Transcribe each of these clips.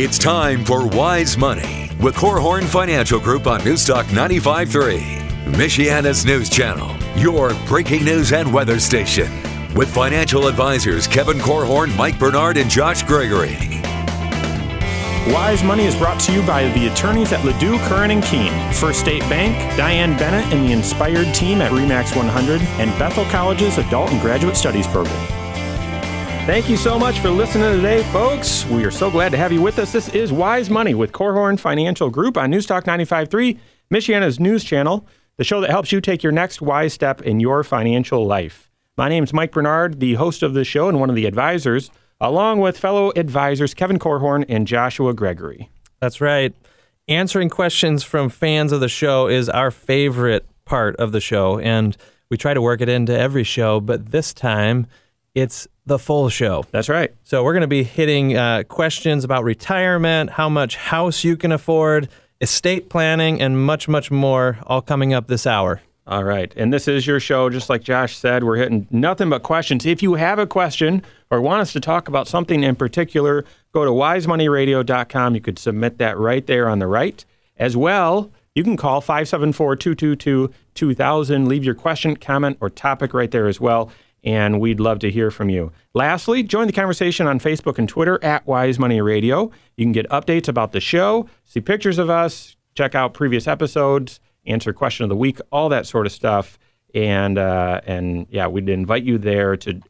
It's time for Wise Money with Korhorn Financial Group on Newstalk 95.3, Michiana's news channel, your breaking news and weather station. With financial advisors Kevin Korhorn, Mike Bernard, and Josh Gregory. Wise Money is brought to you by the attorneys at Ledoux, Curran and Keene, First State Bank, Diane Bennett and the Inspired team at REMAX 100, and Bethel College's Adult and Graduate Studies program. Thank you so much for listening today, folks. We are so glad to have you with us. This is Wise Money with Korhorn Financial Group on Newstalk 95.3, Michiana's news channel, the show that helps you take your next wise step in your financial life. My name is Mike Bernard, the host of the show and one of the advisors along with fellow advisors Kevin Korhorn and Joshua Gregory. That's right. Answering questions from fans of the show is our favorite part of the show, and we try to work it into every show, but this time it's the full show. That's right. So we're going to be hitting uh, questions about retirement, how much house you can afford, estate planning, and much, much more, all coming up this hour. All right. And this is your show. Just like Josh said, we're hitting nothing but questions. If you have a question or want us to talk about something in particular, go to wisemoneyradio.com. You could submit that right there on the right. As well, you can call 574 222 2000. Leave your question, comment, or topic right there as well. And we'd love to hear from you. Lastly, join the conversation on Facebook and Twitter at Wise Money Radio. You can get updates about the show, see pictures of us, check out previous episodes answer question of the week, all that sort of stuff. And uh, and yeah, we'd invite you there to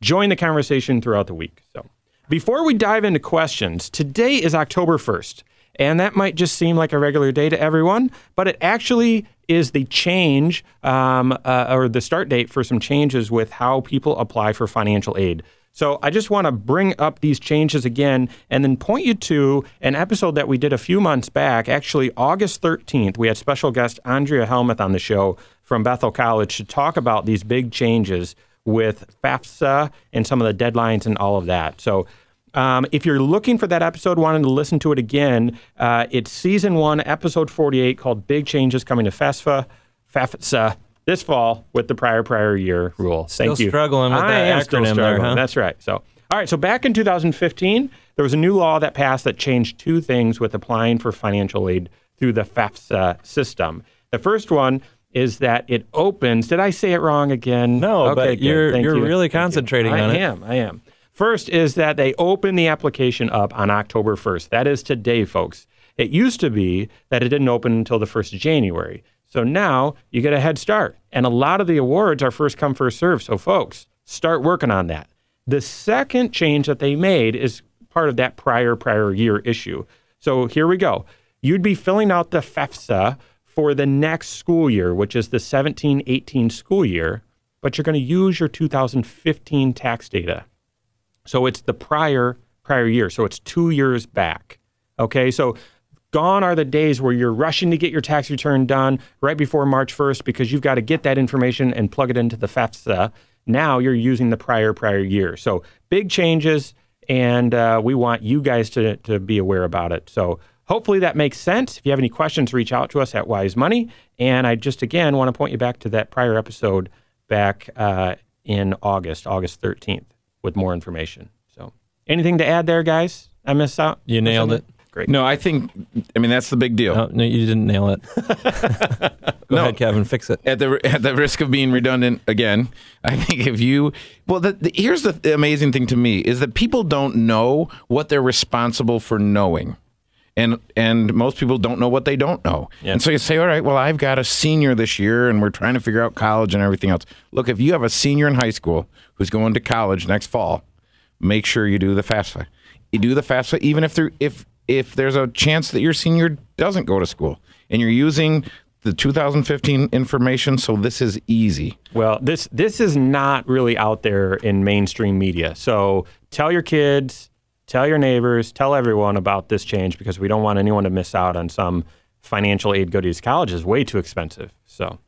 join the conversation throughout the week. So before we dive into questions, today is October first. And that might just seem like a regular day to everyone, but it actually is the change um, uh, or the start date for some changes with how people apply for financial aid. So I just want to bring up these changes again and then point you to an episode that we did a few months back. Actually, August 13th, we had special guest Andrea Helmuth on the show from Bethel College to talk about these big changes with FAFSA and some of the deadlines and all of that. So um, if you're looking for that episode, wanting to listen to it again, uh, it's season one, episode 48, called Big Changes Coming to FAFSA. FAFSA this fall with the prior prior year rule. Thank still you. Struggling with I that acronym there, huh? That's right. So, all right. So back in 2015, there was a new law that passed that changed two things with applying for financial aid through the FAFSA system. The first one is that it opens. Did I say it wrong again? No, okay, but you're you're you. really Thank you. concentrating I on it. I am. I am. First is that they open the application up on October 1st. That is today, folks. It used to be that it didn't open until the 1st of January. So now you get a head start. And a lot of the awards are first come, first serve. So, folks, start working on that. The second change that they made is part of that prior, prior year issue. So here we go. You'd be filling out the FEFSA for the next school year, which is the 17 18 school year, but you're going to use your 2015 tax data. So it's the prior prior year. So it's two years back. Okay, so gone are the days where you're rushing to get your tax return done right before March 1st because you've got to get that information and plug it into the FAFSA. Now you're using the prior prior year. So big changes, and uh, we want you guys to to be aware about it. So. Hopefully that makes sense. If you have any questions, reach out to us at Wise Money. And I just again want to point you back to that prior episode back uh, in August, August 13th, with more information. So, anything to add there, guys? I missed out. You nailed it. Great. No, I think, I mean, that's the big deal. No, no, you didn't nail it. Go No. ahead, Kevin. Fix it. At the at the risk of being redundant again, I think if you well, the, the, here's the amazing thing to me is that people don't know what they're responsible for knowing, and and most people don't know what they don't know. And so you say, all right, well, I've got a senior this year, and we're trying to figure out college and everything else. Look, if you have a senior in high school who's going to college next fall, make sure you do the FAFSA. You do the FAFSA, even if there if if there's a chance that your senior doesn't go to school, and you're using the 2015 information, so this is easy. Well, this this is not really out there in mainstream media. So tell your kids, tell your neighbors, tell everyone about this change because we don't want anyone to miss out on some financial aid goodies. College is way too expensive. So,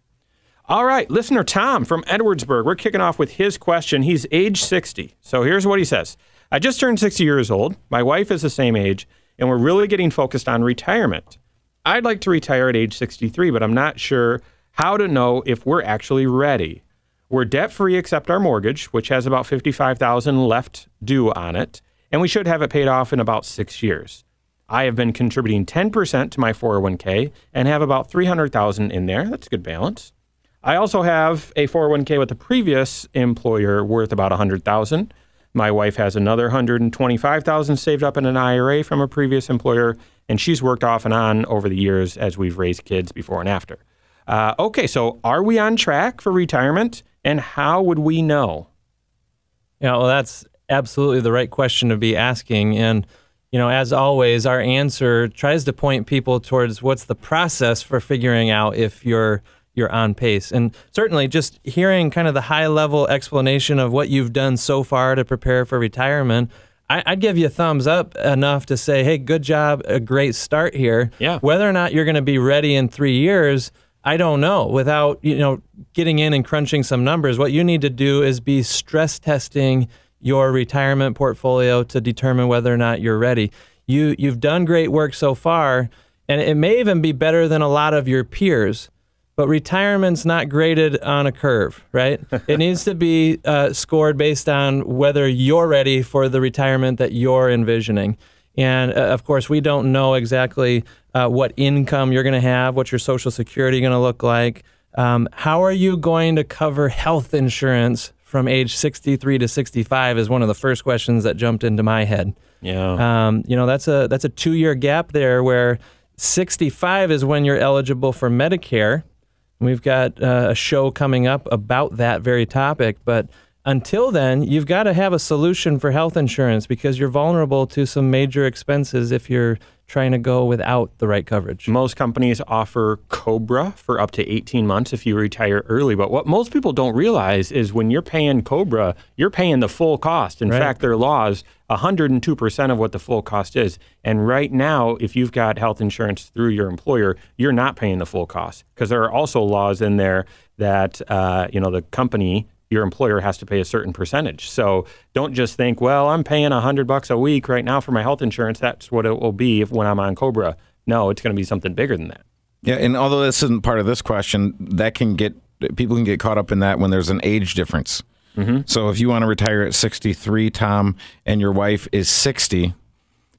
all right, listener Tom from Edwardsburg, we're kicking off with his question. He's age 60. So here's what he says I just turned 60 years old. My wife is the same age, and we're really getting focused on retirement. I'd like to retire at age 63, but I'm not sure how to know if we're actually ready. We're debt free except our mortgage, which has about 55,000 left due on it, and we should have it paid off in about 6 years. I have been contributing 10% to my 401k and have about 300,000 in there. That's a good balance. I also have a 401k with a previous employer worth about 100,000. My wife has another 125,000 saved up in an IRA from a previous employer, and she's worked off and on over the years as we've raised kids before and after. Uh, okay, so are we on track for retirement, and how would we know? Yeah, well, that's absolutely the right question to be asking. And, you know, as always, our answer tries to point people towards what's the process for figuring out if you're you're on pace. And certainly just hearing kind of the high level explanation of what you've done so far to prepare for retirement, I, would give you a thumbs up enough to say, hey, good job, a great start here. Yeah. Whether or not you're going to be ready in three years, I don't know. Without, you know, getting in and crunching some numbers, what you need to do is be stress testing your retirement portfolio to determine whether or not you're ready. You you've done great work so far, and it may even be better than a lot of your peers. But retirement's not graded on a curve, right? it needs to be uh, scored based on whether you're ready for the retirement that you're envisioning. And uh, of course, we don't know exactly uh, what income you're going to have, what your Social Security going to look like. Um, how are you going to cover health insurance from age 63 to 65 is one of the first questions that jumped into my head. Yeah. Um, you know, that's a that's a two year gap there where 65 is when you're eligible for Medicare. We've got uh, a show coming up about that very topic, but until then, you've got to have a solution for health insurance because you're vulnerable to some major expenses if you're trying to go without the right coverage. Most companies offer Cobra for up to 18 months if you retire early. But what most people don't realize is when you're paying Cobra, you're paying the full cost. In Right. fact, their laws 102% of what the full cost is. And right now, if you've got health insurance through your employer, you're not paying the full cost because there are also laws in there that uh, you know the company your employer has to pay a certain percentage. So don't just think, well, I'm paying a hundred bucks a week right now for my health insurance. That's what it will be if when I'm on Cobra. No, it's going to be something bigger than that. Yeah, and although this isn't part of this question, that can get people can get caught up in that when there's an age difference. Mm-hmm. So if you want to retire at 63, Tom, and your wife is 60,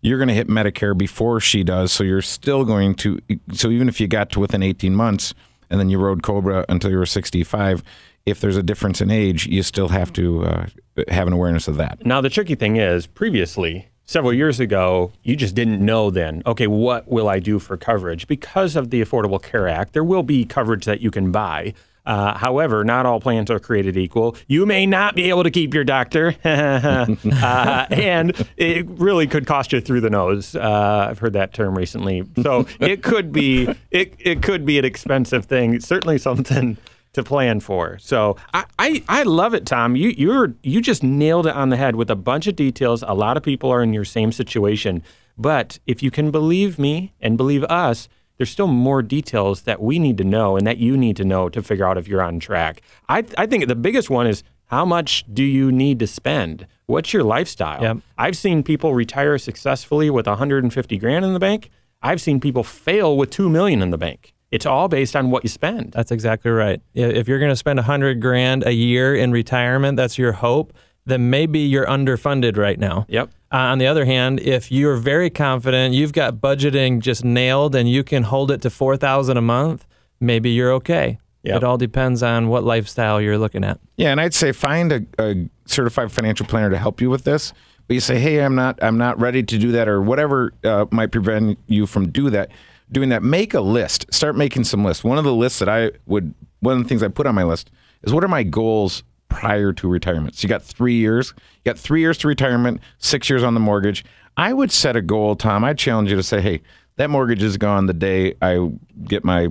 you're going to hit Medicare before she does. So you're still going to. So even if you got to within 18 months and then you rode Cobra until you were 65, if there's a difference in age, you still have to uh, have an awareness of that. Now, the tricky thing is, previously, several years ago, you just didn't know then, okay, what will I do for coverage? Because of the Affordable Care Act, there will be coverage that you can buy. Uh, however, not all plans are created equal. You may not be able to keep your doctor, uh, and it really could cost you through the nose. Uh, I've heard that term recently, so it could be it, it could be an expensive thing. Certainly something to plan for. So I, I, I love it, Tom. You you're you just nailed it on the head with a bunch of details. A lot of people are in your same situation. But if you can believe me and believe us, there's still more details that we need to know and that you need to know to figure out if you're on track. I, I think the biggest one is how much do you need to spend? What's your lifestyle? Yep. I've seen people retire successfully with 150 grand in the bank. I've seen people fail with 2 million in the bank. It's all based on what you spend. That's exactly right. If you're going to spend a hundred grand a year in retirement, that's your hope. Then maybe you're underfunded right now. Yep. Uh, on the other hand, if you're very confident, you've got budgeting just nailed, and you can hold it to four thousand a month, maybe you're okay. Yep. It all depends on what lifestyle you're looking at. Yeah, and I'd say find a, a certified financial planner to help you with this. But you say, "Hey, I'm not, I'm not ready to do that," or whatever uh, might prevent you from do that. Doing that, make a list. Start making some lists. One of the lists that I would, one of the things I put on my list is what are my goals prior to retirement. So you got three years. You got three years to retirement, six years on the mortgage. I would set a goal, Tom. I challenge you to say, "Hey, that mortgage is gone the day I get my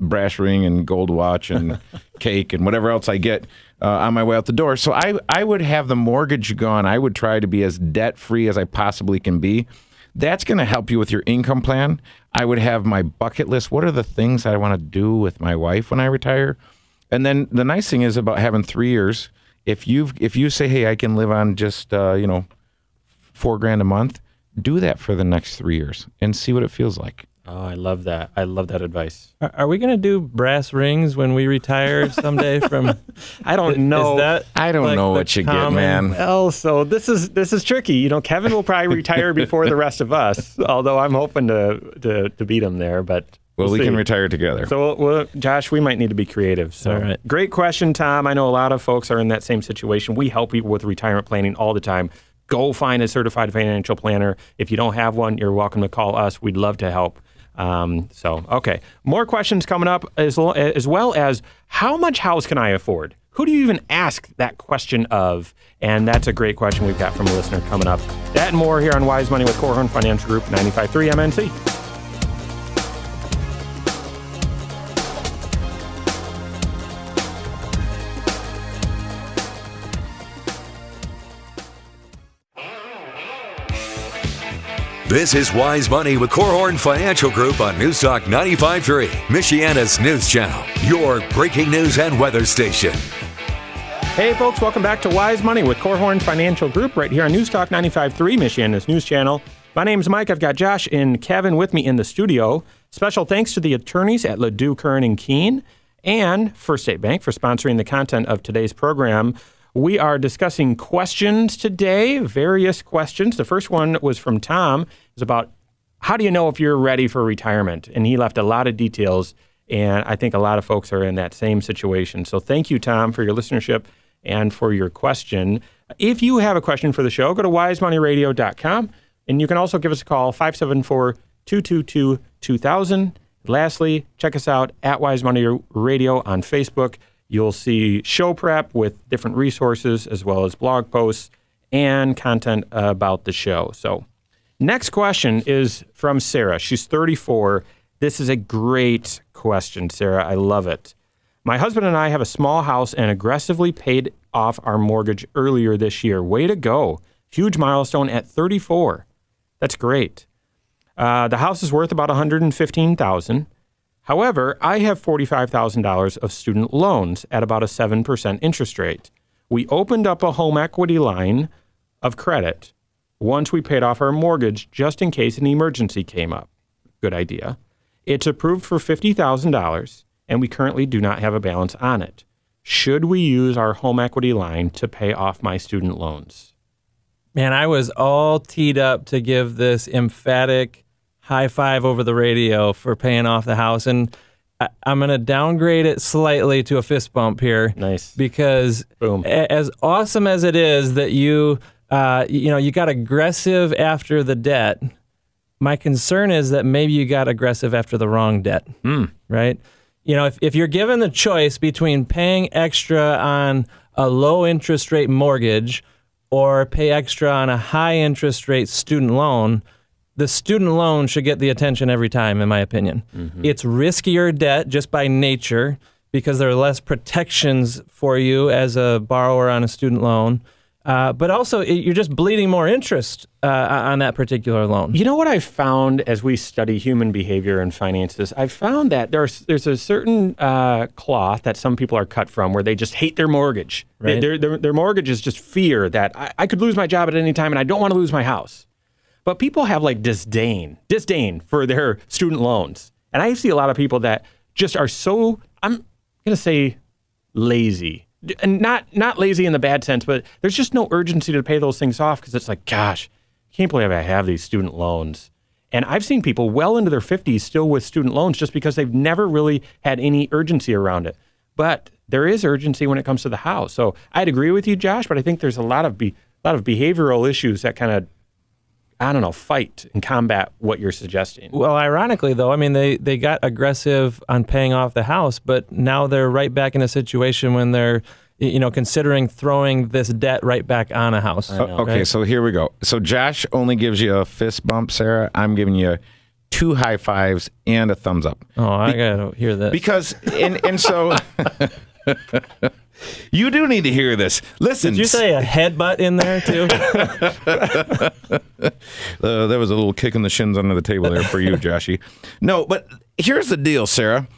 brass ring and gold watch and cake and whatever else I get uh, on my way out the door. So I, I would have the mortgage gone. I would try to be as debt free as I possibly can be. That's going to help you with your income plan. I would have my bucket list. What are the things I want to do with my wife when I retire? And then the nice thing is about having three years. If you if you say, hey, I can live on just uh, you know four grand a month, do that for the next three years and see what it feels like. Oh, I love that. I love that advice. Are, are we going to do brass rings when we retire someday from? I don't know. Is that I don't like know what you get, common- man. Well, so this is this is tricky. You know, Kevin will probably retire before the rest of us. Although I'm hoping to to, to beat him there, but Well, we'll we can retire together. So, well, Josh, we might need to be creative. So, All right. great question, Tom. I know a lot of folks are in that same situation. We help people with retirement planning all the time. Go find a certified financial planner. If you don't have one, you're welcome to call us. We'd love to help. Um, so, okay, more questions coming up as, lo- as well as how much house can I afford? Who do you even ask that question of? And that's a great question we've got from a listener coming up. That and more here on Wise Money with Korhorn Financial Group 95.3 MNC. This is Wise Money with Korhorn Financial Group on Newstalk 95.3, Michiana's news channel, your breaking news and weather station. Hey, folks, welcome back to Wise Money with Korhorn Financial Group right here on News Talk 95.3, Michiana's news channel. My name's Mike. I've got Josh and Kevin with me in the studio. Special thanks to the attorneys at Ledoux, Kern, and Keene and First State Bank for sponsoring the content of today's program. We are discussing questions today, various questions. The first one was from Tom. It's about how do you know if you're ready for retirement? And he left a lot of details, and I think a lot of folks are in that same situation. So thank you, Tom, for your listenership and for your question. If you have a question for the show, go to wisemoneyradio.com, and you can also give us a call, 574 222 2000. Lastly, check us out at Wise Money Radio on Facebook. You'll see show prep with different resources as well as blog posts and content about the show. So, Next question is from Sarah. She's 34. This is a great question, Sarah. I love it. My husband and I have a small house and aggressively paid off our mortgage earlier this year. Way to go. Huge milestone at 34. That's great. Uh, the house is worth about 115000 However, I have $45,000 of student loans at about a 7% interest rate. We opened up a home equity line of credit once we paid off our mortgage just in case an emergency came up. Good idea. It's approved for $50,000 and we currently do not have a balance on it. Should we use our home equity line to pay off my student loans? Man, I was all teed up to give this emphatic high five over the radio for paying off the house, and I, I'm going to downgrade it slightly to a fist bump here. Nice. because Boom. a- as awesome as it is that you uh, you know you got aggressive after the debt my concern is that maybe you got aggressive after the wrong debt right you know if, if you're given the choice between paying extra on a low interest rate mortgage or pay extra on a high interest rate student loan the student loan should get the attention every time, in my opinion. It's riskier debt just by nature because there are less protections for you as a borrower on a student loan. Uh, but also, it, you're just bleeding more interest uh, on that particular loan. You know what I've found as we study human behavior and finances? I've found that there's there's a certain uh, cloth that some people are cut from where they just hate their mortgage. Right. Their, their, their mortgage is just fear that I, I could lose my job at any time and I don't want to lose my house. But people have like disdain, disdain for their student loans. And I see a lot of people that just are so, I'm going to say lazy. And not not lazy in the bad sense, but there's just no urgency to pay those things off because it's like, gosh, I can't believe I have these student loans. And I've seen people well into their 50s still with student loans just because they've never really had any urgency around it. But there is urgency when it comes to the house. So I'd agree with you, Josh, but I think there's a lot of be, a lot of behavioral issues that kind of I don't know, fight and combat what you're suggesting. Well, ironically, though, I mean, they, they got aggressive on paying off the house, but now they're right back in a situation when they're, you know, considering throwing this debt right back on a house. O- okay, so here we go. So Josh only gives you a fist bump, Sarah. I'm giving you two high fives and a thumbs up. Oh, I gotta hear this. Because and and so you do need to hear this. Listen, Did you say a headbutt in there too? Uh, there was a little kick in the shins under the table there for you, Joshy. No, but here's the deal, Sarah.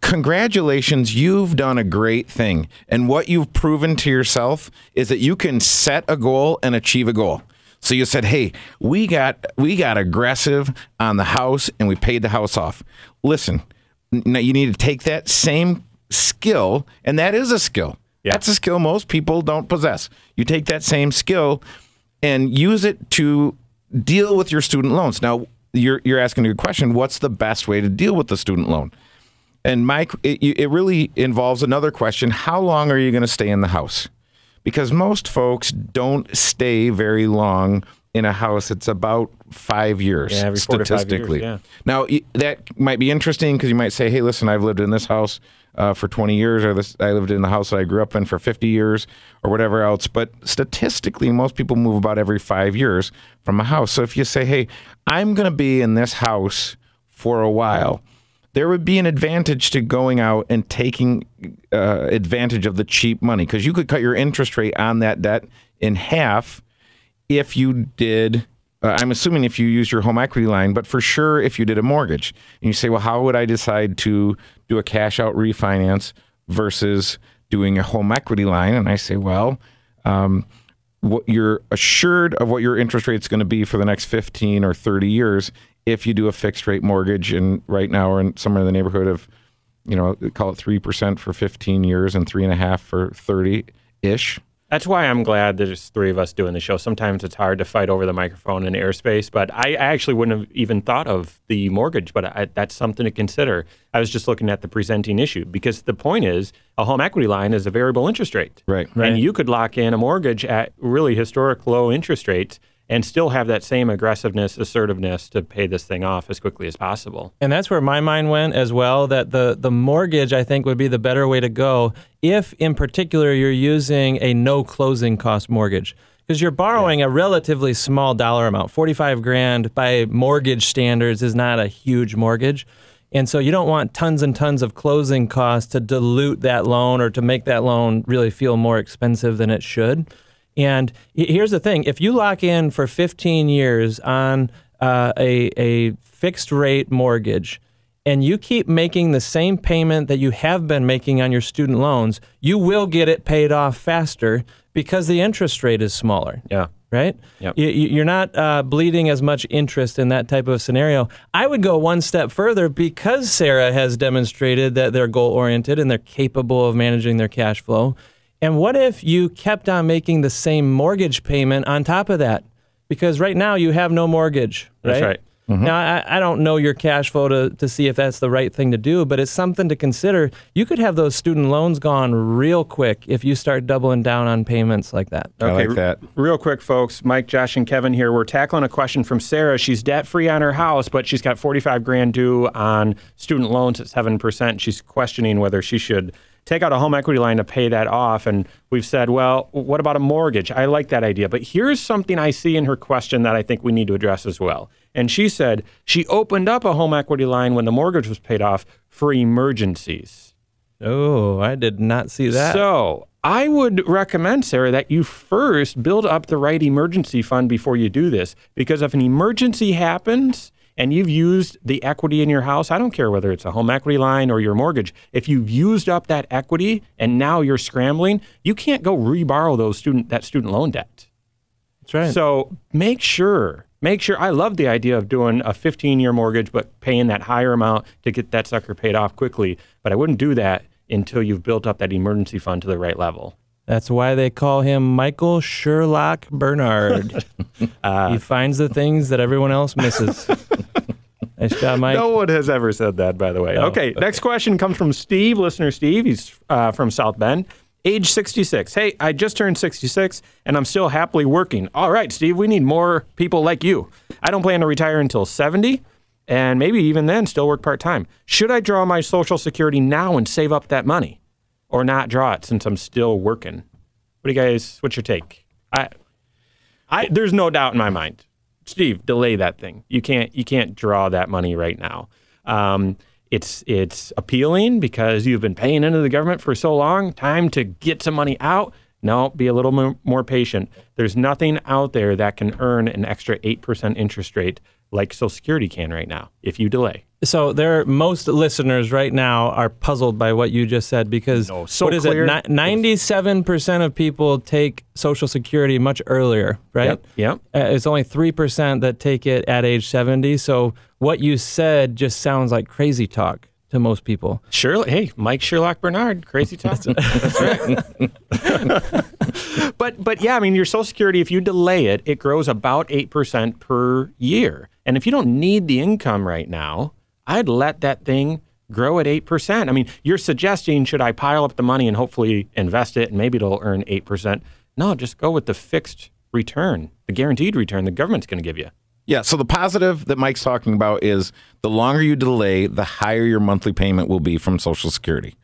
Congratulations, you've done a great thing. And what you've proven to yourself is that you can set a goal and achieve a goal. So you said, "Hey, we got we got aggressive on the house and we paid the house off." Listen, now you need to take that same skill, and that is a skill. Yeah. That's a skill most people don't possess. You take that same skill and use it to deal with your student loans. Now, you're you're asking a good question. What's the best way to deal with the student loan? And Mike, it, it really involves another question: How long are you going to stay in the house? Because most folks don't stay very long in a house. It's about five years Yeah, to five years, statistically. yeah. Now that might be interesting because you might say, "Hey, listen, I've lived in this house uh, for 20 years, or this I lived in the house that I grew up in for 50 years, or whatever else." But statistically, most people move about every five years from a house. So if you say, "Hey, I'm going to be in this house for a while," there would be an advantage to going out and taking uh, advantage of the cheap money because you could cut your interest rate on that debt in half if you did uh, i'm assuming if you use your home equity line but for sure if you did a mortgage. And you say well how would i decide to do a cash out refinance versus doing a home equity line? And i say well um, what you're assured of what your interest rate is going to be for the next 15 or 30 years if you do a fixed rate mortgage and right now we're in somewhere in the neighborhood of you know call it 3% for 15 years and 3.5 for 30 ish That's why I'm glad there's three of us doing the show. Sometimes it's hard to fight over the microphone and airspace, but I, I actually wouldn't have even thought of the mortgage, but I, that's something to consider. I was just looking at the presenting issue because the point is a home equity line is a variable interest rate. Right. And you could lock in a mortgage at really historic low interest rates and still have that same aggressiveness, assertiveness to pay this thing off as quickly as possible. And that's where my mind went as well. That the the mortgage I think would be the better way to go if, in particular, you're using a no closing cost mortgage because you're borrowing a relatively small dollar amount. Forty five grand by mortgage standards is not a huge mortgage. And so you don't want tons and tons of closing costs to dilute that loan or to make that loan really feel more expensive than it should. And here's the thing: if you lock in for 15 years on uh, a a fixed rate mortgage, and you keep making the same payment that you have been making on your student loans, you will get it paid off faster because the interest rate is smaller Yeah. right? Yep. You, you're not uh, bleeding as much interest in that type of scenario. I would go one step further because Sarah has demonstrated that they're goal oriented and they're capable of managing their cash flow. And what if you kept on making the same mortgage payment on top of that? Because right now you have no mortgage, right? That's right. Mm-hmm. Now, I, I don't know your cash flow to, to see if that's the right thing to do, but it's something to consider. You could have those student loans gone real quick if you start doubling down on payments like that. I like r- that. Real quick, folks. Mike, Josh, and Kevin here. We're tackling a question from Sarah. She's debt free on her house, but she's got 45 grand due on student loans at 7%. She's questioning whether she should take out a home equity line to pay that off. And we've said, well, what about a mortgage? I like that idea. But here's something I see in her question that I think we need to address as well. And she said she opened up a home equity line when the mortgage was paid off for emergencies. Oh, I did not see that. So I would recommend, Sarah, that you first build up the right emergency fund before you do this. Because if an emergency happens and you've used the equity in your house, I don't care whether it's a home equity line or your mortgage, if you've used up that equity and now you're scrambling, you can't go reborrow those student that student loan debt. That's right. So make sure, make sure. I love the idea of doing a 15 year mortgage, but paying that higher amount to get that sucker paid off quickly. But I wouldn't do that until you've built up that emergency fund to the right level. That's why they call him Michael Sherlock Bernard. Uh, he finds the things that everyone else misses. nice job, Mike. No one has ever said that, by the way. Okay, next question comes from Steve, listener Steve. He's uh, from South Bend, age 66. Hey, I just turned 66 and I'm still happily working. All right, Steve, we need more people like you. I don't plan to retire until 70 and maybe even then still work part time. Should I draw my Social Security now and save up that money or not draw it since I'm still working? What do you guys, what's your take? I, I, there's no doubt in my mind. Steve, delay that thing. You can't you can't draw that money right now. Um, it's it's appealing because you've been paying into the government for so long. Time to get some money out. No, be a little more, more patient. There's nothing out there that can earn an extra eight percent interest rate like Social Security can right now if you delay. So there, most listeners right now are puzzled by what you just said because No, so what is clear. it? Ninety-seven percent of people take Social Security much earlier, right? Yep. Yep. Uh, it's only three percent that take it at age seventy. So what you said just sounds like crazy talk to most people. Shirley, hey, Mike Sherlock Bernard, crazy talk. That's right. but but yeah, I mean, your Social Security, if you delay it, it grows about eight percent per year. And if you don't need the income right now, I'd let that thing grow at eight percent. I mean, you're suggesting should I pile up the money and hopefully invest it, and maybe it'll earn eight percent? No, just go with the fixed return, the guaranteed return the government's going to give you. Yeah. So the positive that Mike's talking about is the longer you delay, the higher your monthly payment will be from Social Security.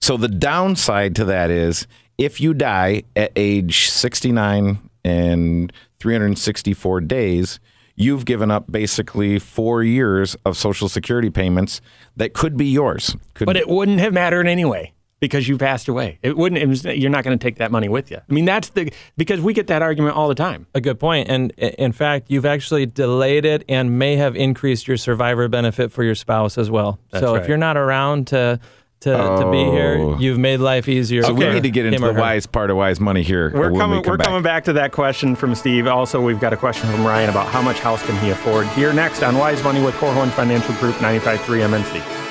So the downside to that is if you die at age 69 and 364 days, you've given up basically four years of Social Security payments that could be yours. Could But it wouldn't have mattered anyway because you passed away. It wouldn't. It was, you're not going to take that money with you. I mean, that's the because we get that argument all the time. A good point. And in fact, you've actually delayed it and may have increased your survivor benefit for your spouse as well. so right. if you're not around to to, to be here, Oh. you've made life easier. so we need to get into him or the her. wise part of wise money here. We're coming. We come we're back. coming back to that question from Steve. Also, we've got a question from Ryan about how much house can he afford. Here next on Wise Money with Korhorn Financial Group 95.3 MNC.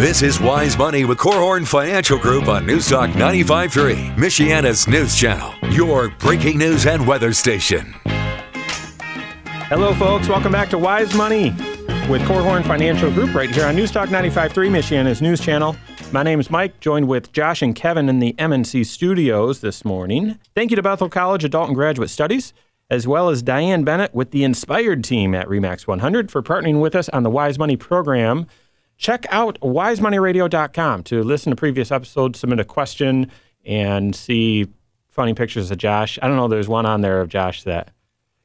This is Wise Money with Korhorn Financial Group on Newstalk 95.3, Michiana's news channel, your breaking news and weather station. Hello, folks. Welcome back to Wise Money with Korhorn Financial Group right here on Newstalk 95.3, Michiana's news channel. My name is Mike, joined with Josh and Kevin in the MNC studios this morning. Thank you to Bethel College Adult and Graduate Studies, as well as Diane Bennett with the Inspired team at Remax 100 for partnering with us on the Wise Money program. Check out wisemoneyradio.com to listen to previous episodes, submit a question, and see funny pictures of Josh. I don't know, there's one on there of Josh that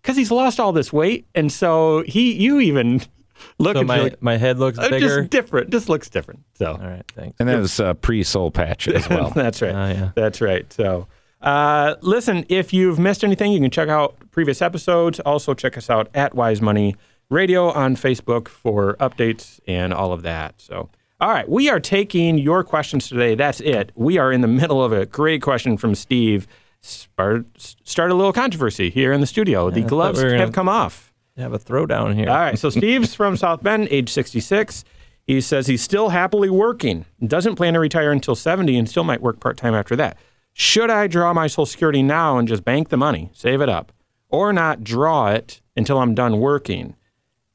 because he's lost all this weight, and so he, you even look So at my, like, my head looks uh, bigger. just different, just looks different. So All right, thanks. And that is uh, pre soul patch as well. that's right. Oh, yeah. That's right. So, uh, listen, if you've missed anything, you can check out previous episodes. Also, check us out at Wise Money Radio on Facebook for updates and all of that. So, all right, we are taking your questions today. That's it. We are in the middle of a great question from Steve. Start, start a little controversy here in the studio. the gloves we have come off. Have a throwdown here. All right. So Steve's from South Bend, age 66. He says he's still happily working, doesn't plan to retire until 70, and still might work part time after that. Should I draw my Social Security now and just bank the money, save it up, or not draw it until I'm done working?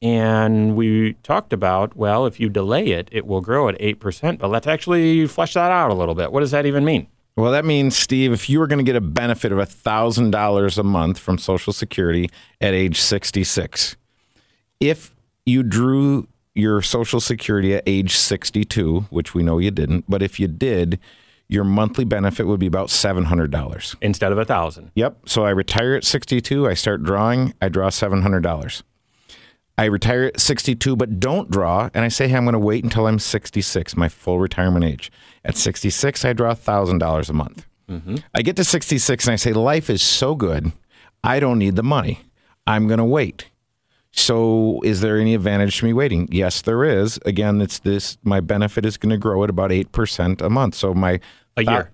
And we talked about, well, if you delay it, it will grow at 8%, but let's actually flesh that out a little bit. What does that even mean? Well, that means, Steve, if you were going to get a benefit of $1,000 a month from Social Security at age 66, if you drew your Social Security at age 62, which we know you didn't, but if you did, your monthly benefit would be about $700. Instead of a 1000 Yep. So I retire at 62, I start drawing, I draw $700. I retire at 62, but don't draw, and I say, hey, I'm going to wait until I'm 66, my full retirement age. At 66, I draw $1,000 a month. I get to 66 and I say, life is so good, I don't need the money. I'm going to wait. So, is there any advantage to me waiting? Yes, there is. Again, it's this. My benefit is going to grow at about eight percent a month. So my A year.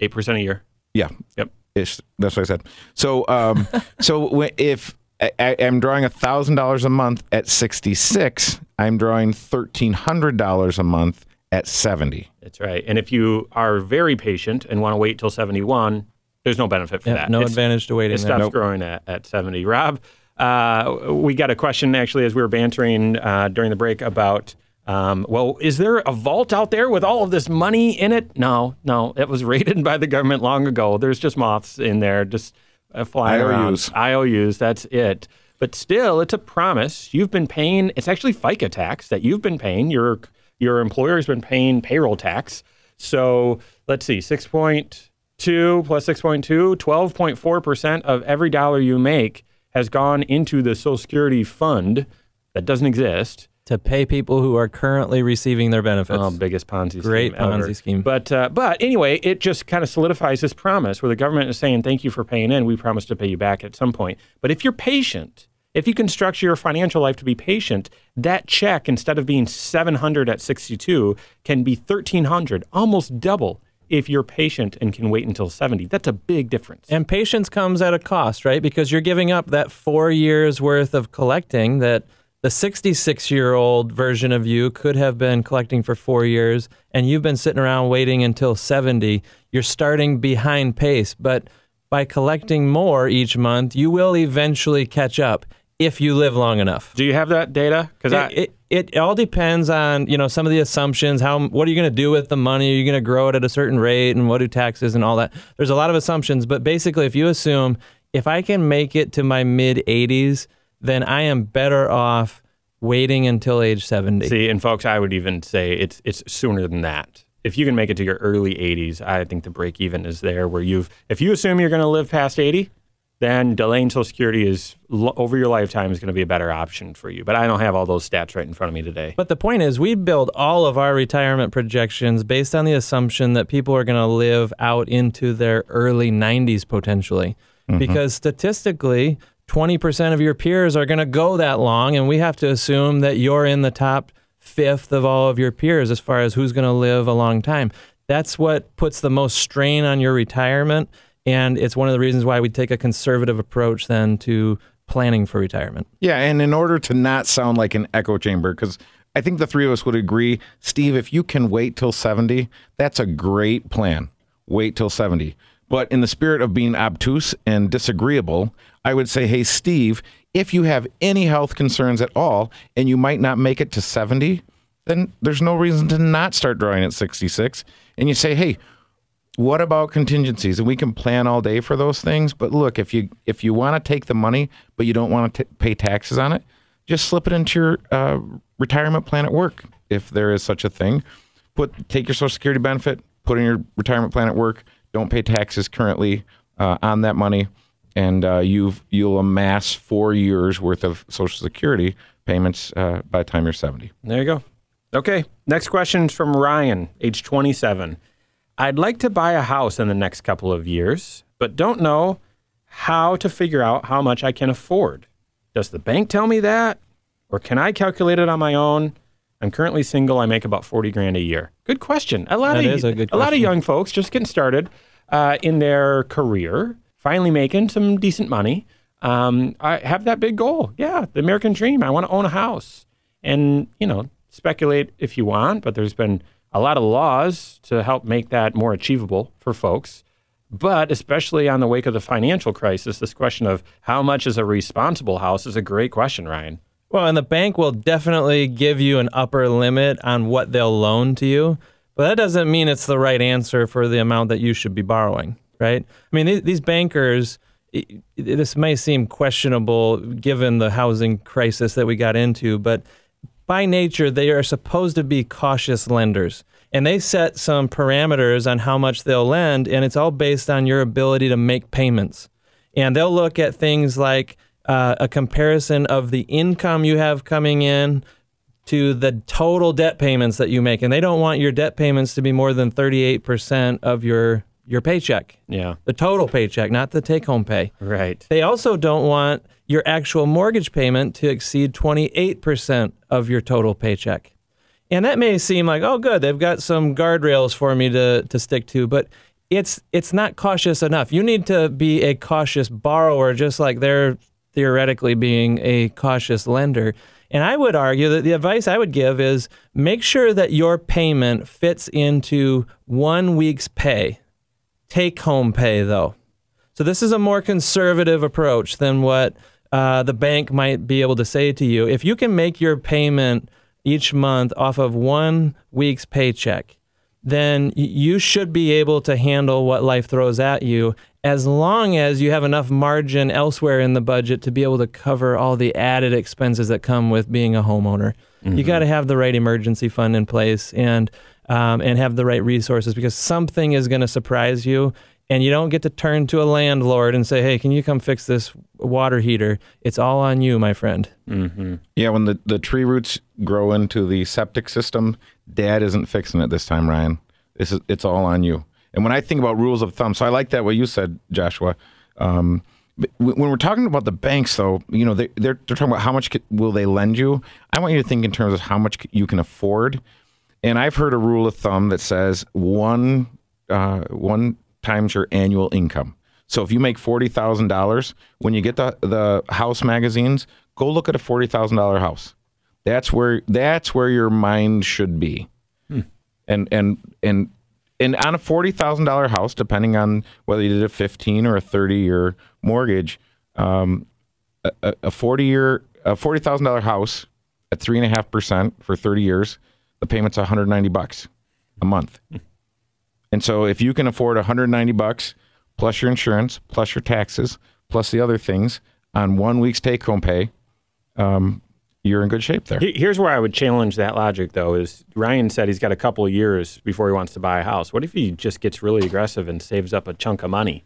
8% a year. yeah, Yep. ish. That's what I said. So, um, so if I, I am drawing a thousand dollars a month at 66, I'm drawing thirteen hundred dollars a month at 70. That's right. And if you are very patient and want to wait till 71, there's no benefit for Yeah, that. no It's- advantage to waiting It there. stops growing at, at 70. Rob, uh, we got a question actually as we were bantering uh, during the break about, um, well, is there a vault out there with all of this money in it? No, no. It was raided by the government long ago. There's just moths in there just uh, flying IOUs. around. IOUs, that's it. But still, it's a promise. You've been paying, it's actually FICA tax that you've been paying. Your, your employer has been paying payroll tax. So let's see, 6.2 plus 6.2, 12.4% of every dollar you make has gone into the Social Security fund that doesn't exist. To pay people who are currently receiving their benefits. Oh, biggest Ponzi Great scheme ever. Ponzi scheme. But uh, but anyway, it just kind of solidifies this promise where the government is saying, "Thank you for paying in. We promise to pay you back at some point." But if you're patient, if you can structure your financial life to be patient, that check instead of being 700 at 62 can be 1300, almost double if you're patient and can wait until 70. That's a big difference. And patience comes at a cost, right? Because you're giving up that four years worth of collecting that the 66 year old version of you could have been collecting for four years, and you've been sitting around waiting until 70. You're starting behind pace, but by collecting more each month, you will eventually catch up if you live long enough. Do you have that data? Because It, it, it all depends on you know some of the assumptions. How what are you going to do with the money? Are you going to grow it at a certain rate, and what do taxes and all that? There's a lot of assumptions, but basically, if you assume if I can make it to my mid 80s, then I am better off waiting until age 70. See, and folks, I would even say it's it's sooner than that. If you can make it to your early 80s, I think the break even is there. Where you've, if you assume you're going to live past 80, then delaying Social Security is over your lifetime is going to be a better option for you. But I don't have all those stats right in front of me today. But the point is, we build all of our retirement projections based on the assumption that people are going to live out into their early 90s potentially. Mm-hmm. Because statistically, 20% of your peers are going to go that long, and we have to assume that you're in the top fifth of all of your peers as far as who's going to live a long time. That's what puts the most strain on your retirement. And it's one of the reasons why we take a conservative approach then to planning for retirement. Yeah, and in order to not sound like an echo chamber, because I think the three of us would agree, Steve, if you can wait till 70, that's a great plan. Wait till 70. But in the spirit of being obtuse and disagreeable, I would say, hey, Steve, if you have any health concerns at all and you might not make it to 70, then there's no reason to not start drawing at 66. And you say, hey, what about contingencies? And we can plan all day for those things. But look if you if you want to take the money but you don't want to pay taxes on it just slip it into your uh, retirement plan at work if there is such a thing. Put take your social security benefit put in your retirement plan at work don't pay taxes currently uh, on that money and uh, you've you'll amass four years worth of social security payments uh, by the time you're 70 There you go. Okay. Next question is from Ryan, age 27. I'd like to buy a house in the next couple of years, but don't know how to figure out how much I can afford. Does the bank tell me that? Or can I calculate it on my own? I'm currently single. I make about 40 grand a year. Good question. A lot That of is a good lot of young folks just getting started uh, in their career, finally making some decent money. Um, I have that big goal. Yeah, the American dream. I want to own a house. And, you know, speculate if you want, but there's been a lot of laws to help make that more achievable for folks. But especially on the wake of the financial crisis, this question of how much is a responsible house is a great question, Ryan. Well, and the bank will definitely give you an upper limit on what they'll loan to you, but that doesn't mean it's the right answer for the amount that you should be borrowing, right? I mean, these, bankers, this may seem questionable given the housing crisis that we got into, but by nature, they are supposed to be cautious lenders. And they set some parameters on how much they'll lend, and it's all based on your ability to make payments. And they'll look at things like uh, a comparison of the income you have coming in to the total debt payments that you make. And they don't want your debt payments to be more than 38% of your, your paycheck, Yeah, the total paycheck, not the take home pay. right. They also don't want your actual mortgage payment to exceed 28% of your total paycheck. And that may seem like, oh, good, they've got some guardrails for me to, to stick to, but it's it's not cautious enough. You need to be a cautious borrower, just like they're theoretically being a cautious lender. And I would argue that the advice I would give is make sure that your payment fits into one week's pay. Take home pay, though. So this is a more conservative approach than what uh, the bank might be able to say to you. If you can make your payment each month off of one week's paycheck, then you should be able to handle what life throws at you as long as you have enough margin elsewhere in the budget to be able to cover all the added expenses that come with being a homeowner. You got to have the right emergency fund in place and um, and have the right resources because something is going to surprise you. and you don't get to turn to a landlord and say, "Hey, can you come fix this water heater?" It's all on you, my friend. Yeah, when the, the tree roots grow into the septic system, dad isn't fixing it this time, Ryan. This is it's all on you. And when I think about rules of thumb, so I like that what you said, Joshua. Um, when we're talking about the banks, though, you know they, they're they're talking about how much will they lend you. I want you to think in terms of how much you can afford. And I've heard a rule of thumb that says one uh, one times your annual income. So if you make forty thousand dollars, when you get the the house magazines, go look at a forty thousand dollar house. That's where that's where your mind should be. And and and and on a forty thousand dollar house, depending on whether you did a fifteen or a thirty year mortgage, um, a- a, forty year a forty thousand dollar house at three and a half percent for thirty years, the payment's one hundred ninety bucks a month. And so if you can afford 190 bucks plus your insurance, plus your taxes, plus the other things on one week's take home pay, um, you're in good shape there. Here's where I would challenge that logic, though. Is Ryan said he's got a couple of years before he wants to buy a house. What if he just gets really aggressive and saves up a chunk of money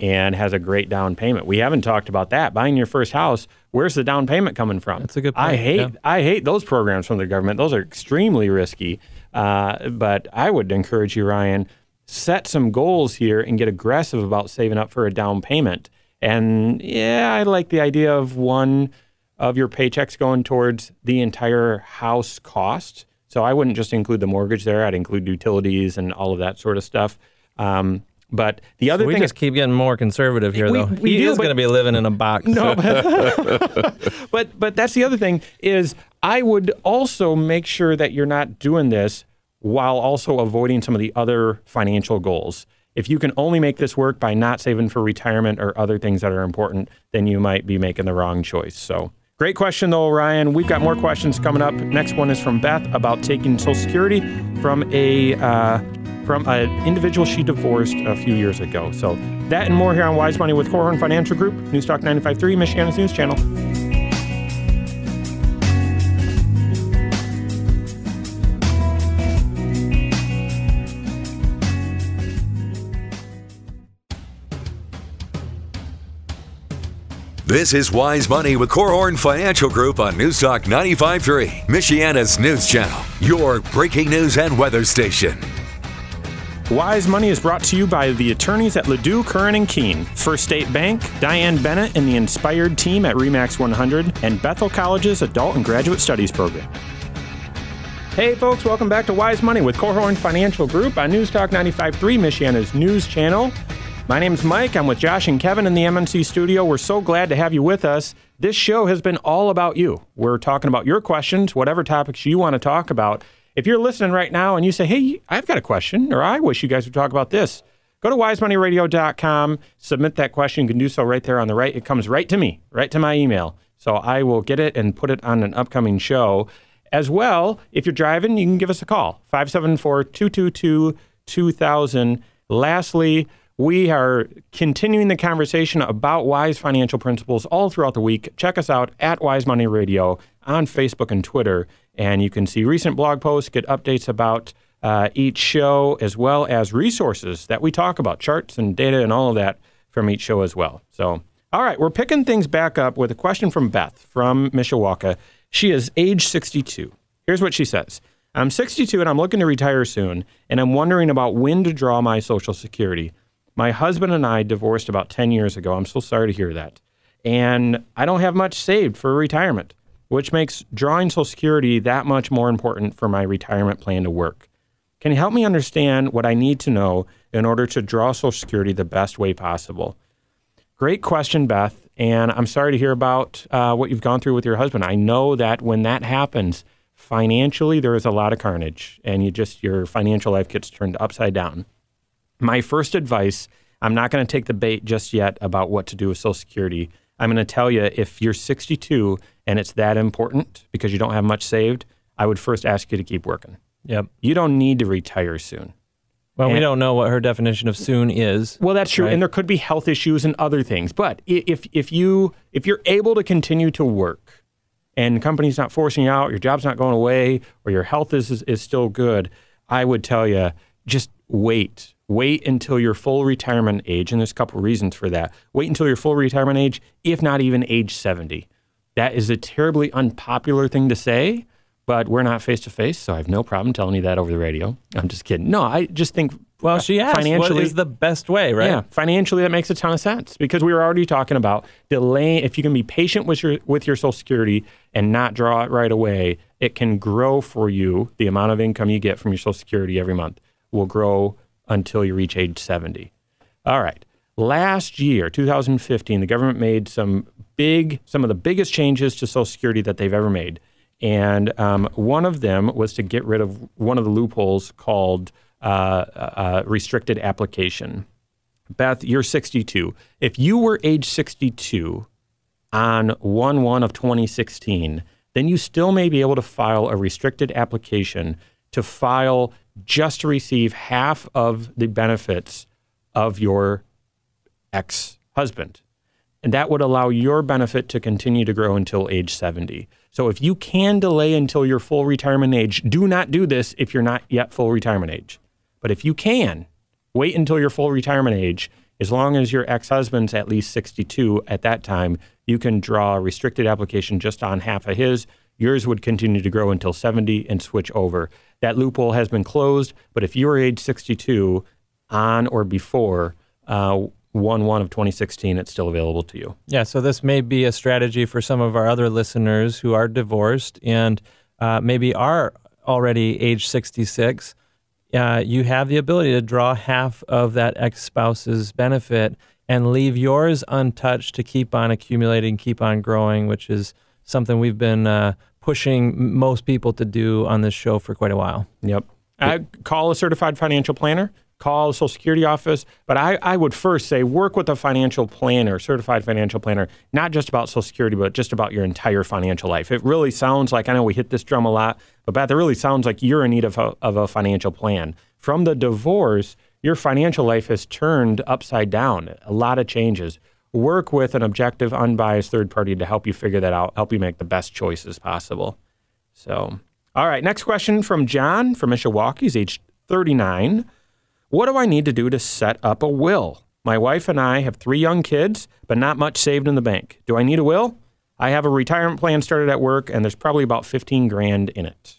and has a great down payment? We haven't talked about that. Buying your first house, where's the down payment coming from? That's a good I hate yeah. I hate those programs from the government. Those are extremely risky. Uh, but I would encourage you, Ryan, set some goals here and get aggressive about saving up for a down payment. And yeah, I like the idea of one of your paychecks going towards the entire house cost. So I wouldn't just include the mortgage there. I'd include utilities and all of that sort of stuff. Um, but the other We thing just keep getting more conservative here, We- though. we he do, is going to be living in a box. No, but but that's the other thing is I would also make sure that you're not doing this while also avoiding some of the other financial goals. If you can only make this work by not saving for retirement or other things that are important, then you might be making the wrong choice. So, great question though, Ryan. We've got more questions coming up. Next one is from Beth about taking Social Security from a uh, from an individual she divorced a few years ago. So that and more here on Wise Money with Korhorn Financial Group, News Talk 95.3, Michiana's News Channel. This is Wise Money with Korhorn Financial Group on News Talk 95.3, Michiana's news channel, your breaking news and weather station. Wise Money is brought to you by the attorneys at Ledoux, Curran and Keene, First State Bank, Diane Bennett and the Inspired team at Remax 100, and Bethel College's Adult and Graduate Studies program. Hey folks, welcome back to Wise Money with Korhorn Financial Group on News Talk 95.3, Michiana's news channel. My name's Mike. I'm with Josh and Kevin in the MNC studio. We're so glad to have you with us. This show has been all about you. We're talking about your questions, whatever topics you want to talk about. If you're listening right now and you say, hey, I've got a question, or I wish you guys would talk about this, go to wisemoneyradio.com, submit that question. You can do so right there on the right. It comes right to me, right to my email. So I will get it and put it on an upcoming show. As well, if you're driving, you can give us a call 574 222 2000. Lastly, we are continuing the conversation about wise financial principles all throughout the week. Check us out at Wise Money Radio on Facebook and Twitter, and you can see recent blog posts, get updates about uh, each show, as well as resources that we talk about, charts and data and all of that from each show as well. So, all right, we're picking things back up with a question from Beth from Mishawaka. She is age 62. Here's what she says. I'm 62 and I'm looking to retire soon, and I'm wondering about when to draw my Social Security. My husband and I divorced about 10 years ago. I'm so sorry to hear that. And I don't have much saved for retirement, which makes drawing Social Security that much more important for my retirement plan to work. Can you help me understand what I need to know in order to draw Social Security the best way possible? Great question, Beth. And I'm sorry to hear about uh, what you've gone through with your husband. I know that when that happens, financially, there is a lot of carnage, and you just your financial life gets turned upside down. My first advice I'm not going to take the bait just yet about what to do with Social Security. I'm going to tell you if you're 62 and it's that important because you don't have much saved, I would first ask you to keep working. Yep. You don't need to retire soon. Well, we don't know what her definition of soon is. Well, that's true, Right. and there could be health issues and other things. But if if you if you're able to continue to work, and the company's not forcing you out, your job's not going away, or your health is is, is still good, I would tell you just wait wait until your full retirement age, and there's a couple reasons for that. Wait until your full retirement age, if not even age 70. That is a terribly unpopular thing to say, but we're not face to face, so I have no problem telling you that over the radio. I'm just kidding. No, I just think Well, she asked what financially is the best way, right? yeah, financially that makes a ton of sense because we were already talking about delaying. If you can be patient with your with your Social Security and not draw it right away, it can grow for you. The amount of income you get from your Social Security every month will grow until you reach age seventy. All right. Last year, 2015, the government made some big, some of the biggest changes to Social Security that they've ever made. And um, one of them was to get rid of one of the loopholes called uh, uh, restricted application. Beth, you're 62. If you were age 62 on 1 1 of 2016, then you still may be able to file a restricted application to file just to receive half of the benefits of your ex husband. And that would allow your benefit to continue to grow until age 70. So if you can delay until your full retirement age, do not do this if you're not yet full retirement age. But if you can, wait until your full retirement age. As long as your ex husband's at least 62 at that time, you can draw a restricted application just on half of his. Yours would continue to grow until 70 and switch over. That loophole has been closed, but if you are age 62 on or before uh, 1 1 of 2016, it's still available to you. Yeah, so this may be a strategy for some of our other listeners who are divorced and uh, maybe are already age 66. Uh, you have the ability to draw half of that ex spouse's benefit and leave yours untouched to keep on accumulating, keep on growing, which is something we've been uh, pushing most people to do on this show for quite a while. Yep. I call a certified financial planner, call the Social Security office, but I, I would first say work with a financial planner, certified financial planner, not just about Social Security, but just about your entire financial life. It really sounds like, I know we hit this drum a lot, but Beth, it really sounds like you're in need of a, of a financial plan. From the divorce, your financial life has turned upside down, a lot of changes. Work with an objective, unbiased third party to help you figure that out, help you make the best choices possible. So, all right, next question from John from Mishawaka. He's age 39. What do I need to do to set up a will? My wife and I have three young kids, but not much saved in the bank. Do I need a will? I have a retirement plan started at work, and there's probably about 15 grand in it.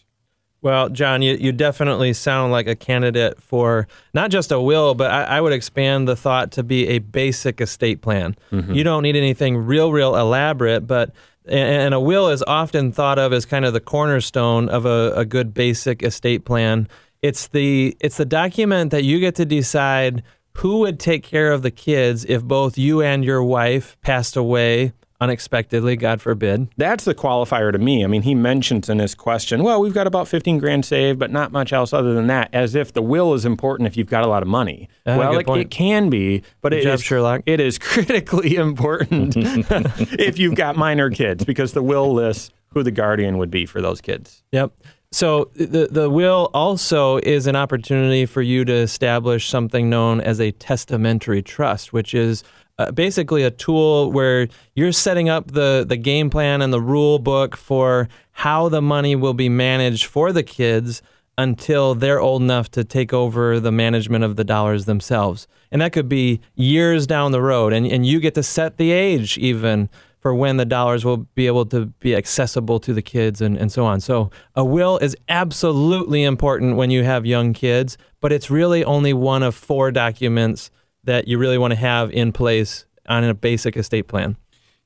Well, John, you, you definitely sound like a candidate for not just a will, but I, I would expand the thought to be a basic estate plan. Mm-hmm. You don't need anything real, real elaborate, but and a will is often thought of as kind of the cornerstone of a, a good basic estate plan. It's the it's the document that you get to decide who would take care of the kids if both you and your wife passed away unexpectedly, God forbid. That's the qualifier to me. I mean, he mentions in his question, well, we've got about 15 grand saved, but not much else other than that, as if the will is important if you've got a lot of money. Ah, well, it, it can be, but it is, it is critically important if you've got minor kids because the will lists who the guardian would be for those kids. Yep. So the the will also is an opportunity for you to establish something known as a testamentary trust, which is uh, basically a tool where you're setting up the the game plan and the rule book for how the money will be managed for the kids until they're old enough to take over the management of the dollars themselves. And that could be years down the road and and you get to set the age even for when the dollars will be able to be accessible to the kids and, and so on. So a will is absolutely important when you have young kids, but it's really only one of four documents that you really want to have in place on a basic estate plan.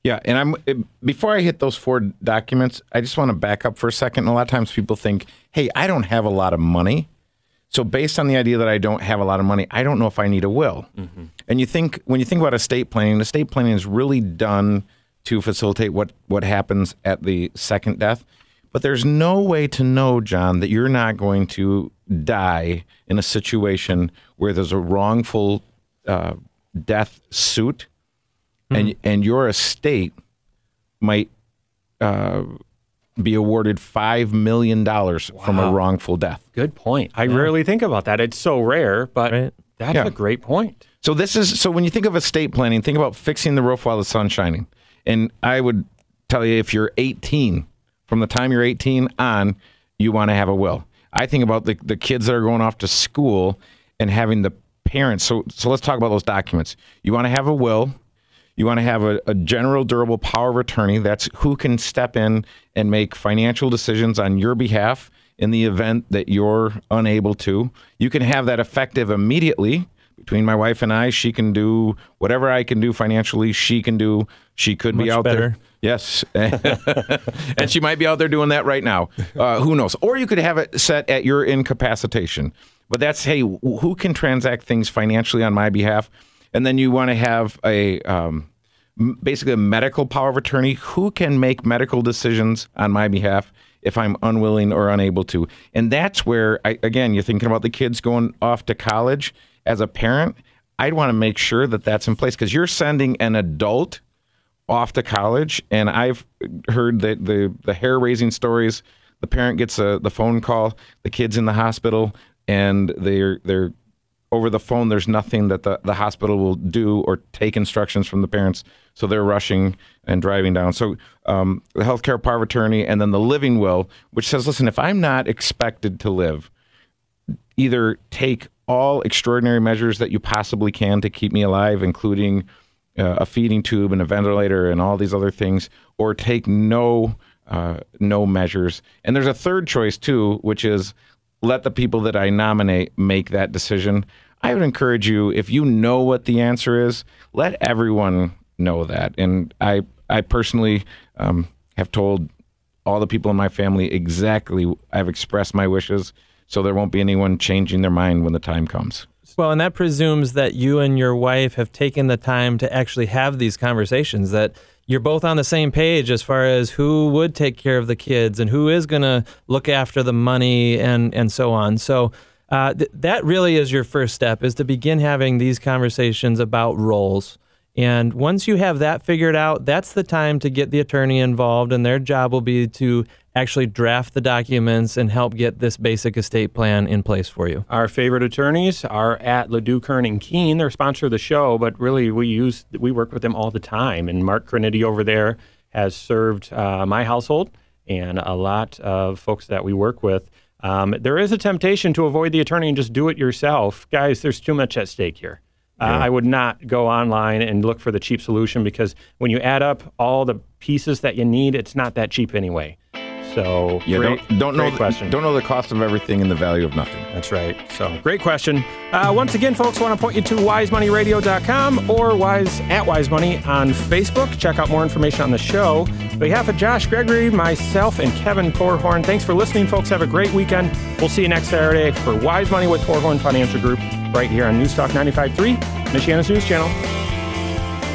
Yeah, and I'm before I hit those four documents, I just want to back up for a second. A lot of times people think, "Hey, I don't have a lot of money." So based on the idea that I don't have a lot of money, I don't know if I need a will. Mm-hmm. And you think when you think about estate planning, estate planning is really done to facilitate what what happens at the second death. But there's no way to know, John, that you're not going to die in a situation where there's a wrongful uh, death suit, and and your estate might uh, be awarded five million dollars from a wrongful death. Good point. I rarely think about that. It's so rare, but Right. that's Yeah. a great point. So this is so when you think of estate planning, think about fixing the roof while the sun's shining. And I would tell you if you're 18, from the time you're 18 on, you want to have a will. I think about the the kids that are going off to school and having the parents. So so let's talk about those documents. You want to have a will. You want to have a, a general durable power of attorney. That's who can step in and make financial decisions on your behalf in the event that you're unable to. You can have that effective immediately between my wife and I, she can do whatever I can do financially. She can do. She could Much be out better. there. Yes, and she might be out there doing that right now. Uh, who knows? Or you could have it set at your incapacitation. But that's hey, who can transact things financially on my behalf? And then you want to have a um, basically a medical power of attorney who can make medical decisions on my behalf if I'm unwilling or unable to. And that's where, I, again, you're thinking about the kids going off to college. As a parent, I'd want to make sure that that's in place because you're sending an adult off to college, and I've heard that the the hair raising stories. The parent gets a the phone call, the kid's in the hospital, and they're they're over the phone. There's nothing that the, the hospital will do or take instructions from the parents, so they're rushing and driving down. So um, the healthcare power of attorney, and then the living will, which says, listen, if I'm not expected to live, either take all extraordinary measures that you possibly can to keep me alive, including uh, a feeding tube and a ventilator and all these other things, or take no uh, no measures. And there's a third choice too, which is let the people that I nominate make that decision. I would encourage you, if you know what the answer is, let everyone know that. And I I personally um, have told all the people in my family exactly. I've expressed my wishes, so there won't be anyone changing their mind when the time comes. Well, and that presumes that you and your wife have taken the time to actually have these conversations, that you're both on the same page as far as who would take care of the kids and who is going to look after the money and, and so on. So uh, th- that really is your first step is to begin having these conversations about roles. And once you have that figured out, that's the time to get the attorney involved, and their job will be to actually draft the documents and help get this basic estate plan in place for you. Our favorite attorneys are at Ledoux, Kern, and Keene. They're sponsor of the show, but really we use we work with them all the time. And Mark Crinity over there has served uh, my household and a lot of folks that we work with. Um, there is a temptation to avoid the attorney and just do it yourself, guys. There's too much at stake here. Uh, I would not go online and look for the cheap solution because when you add up all the pieces that you need, it's not that cheap anyway. So Yeah, great, don't don't know great the, question. don't know the cost of everything and the value of nothing. That's right. So great question. Uh, once again, folks, want to point you to wisemoneyradio.com or wise at wisemoney on Facebook. Check out more information on the show. On behalf of Josh Gregory, myself, and Kevin Korhorn, thanks for listening, folks. Have a great weekend. We'll see you next Saturday for Wise Money with Korhorn Financial Group right here on Newstalk 95.3, Michiana's News Channel.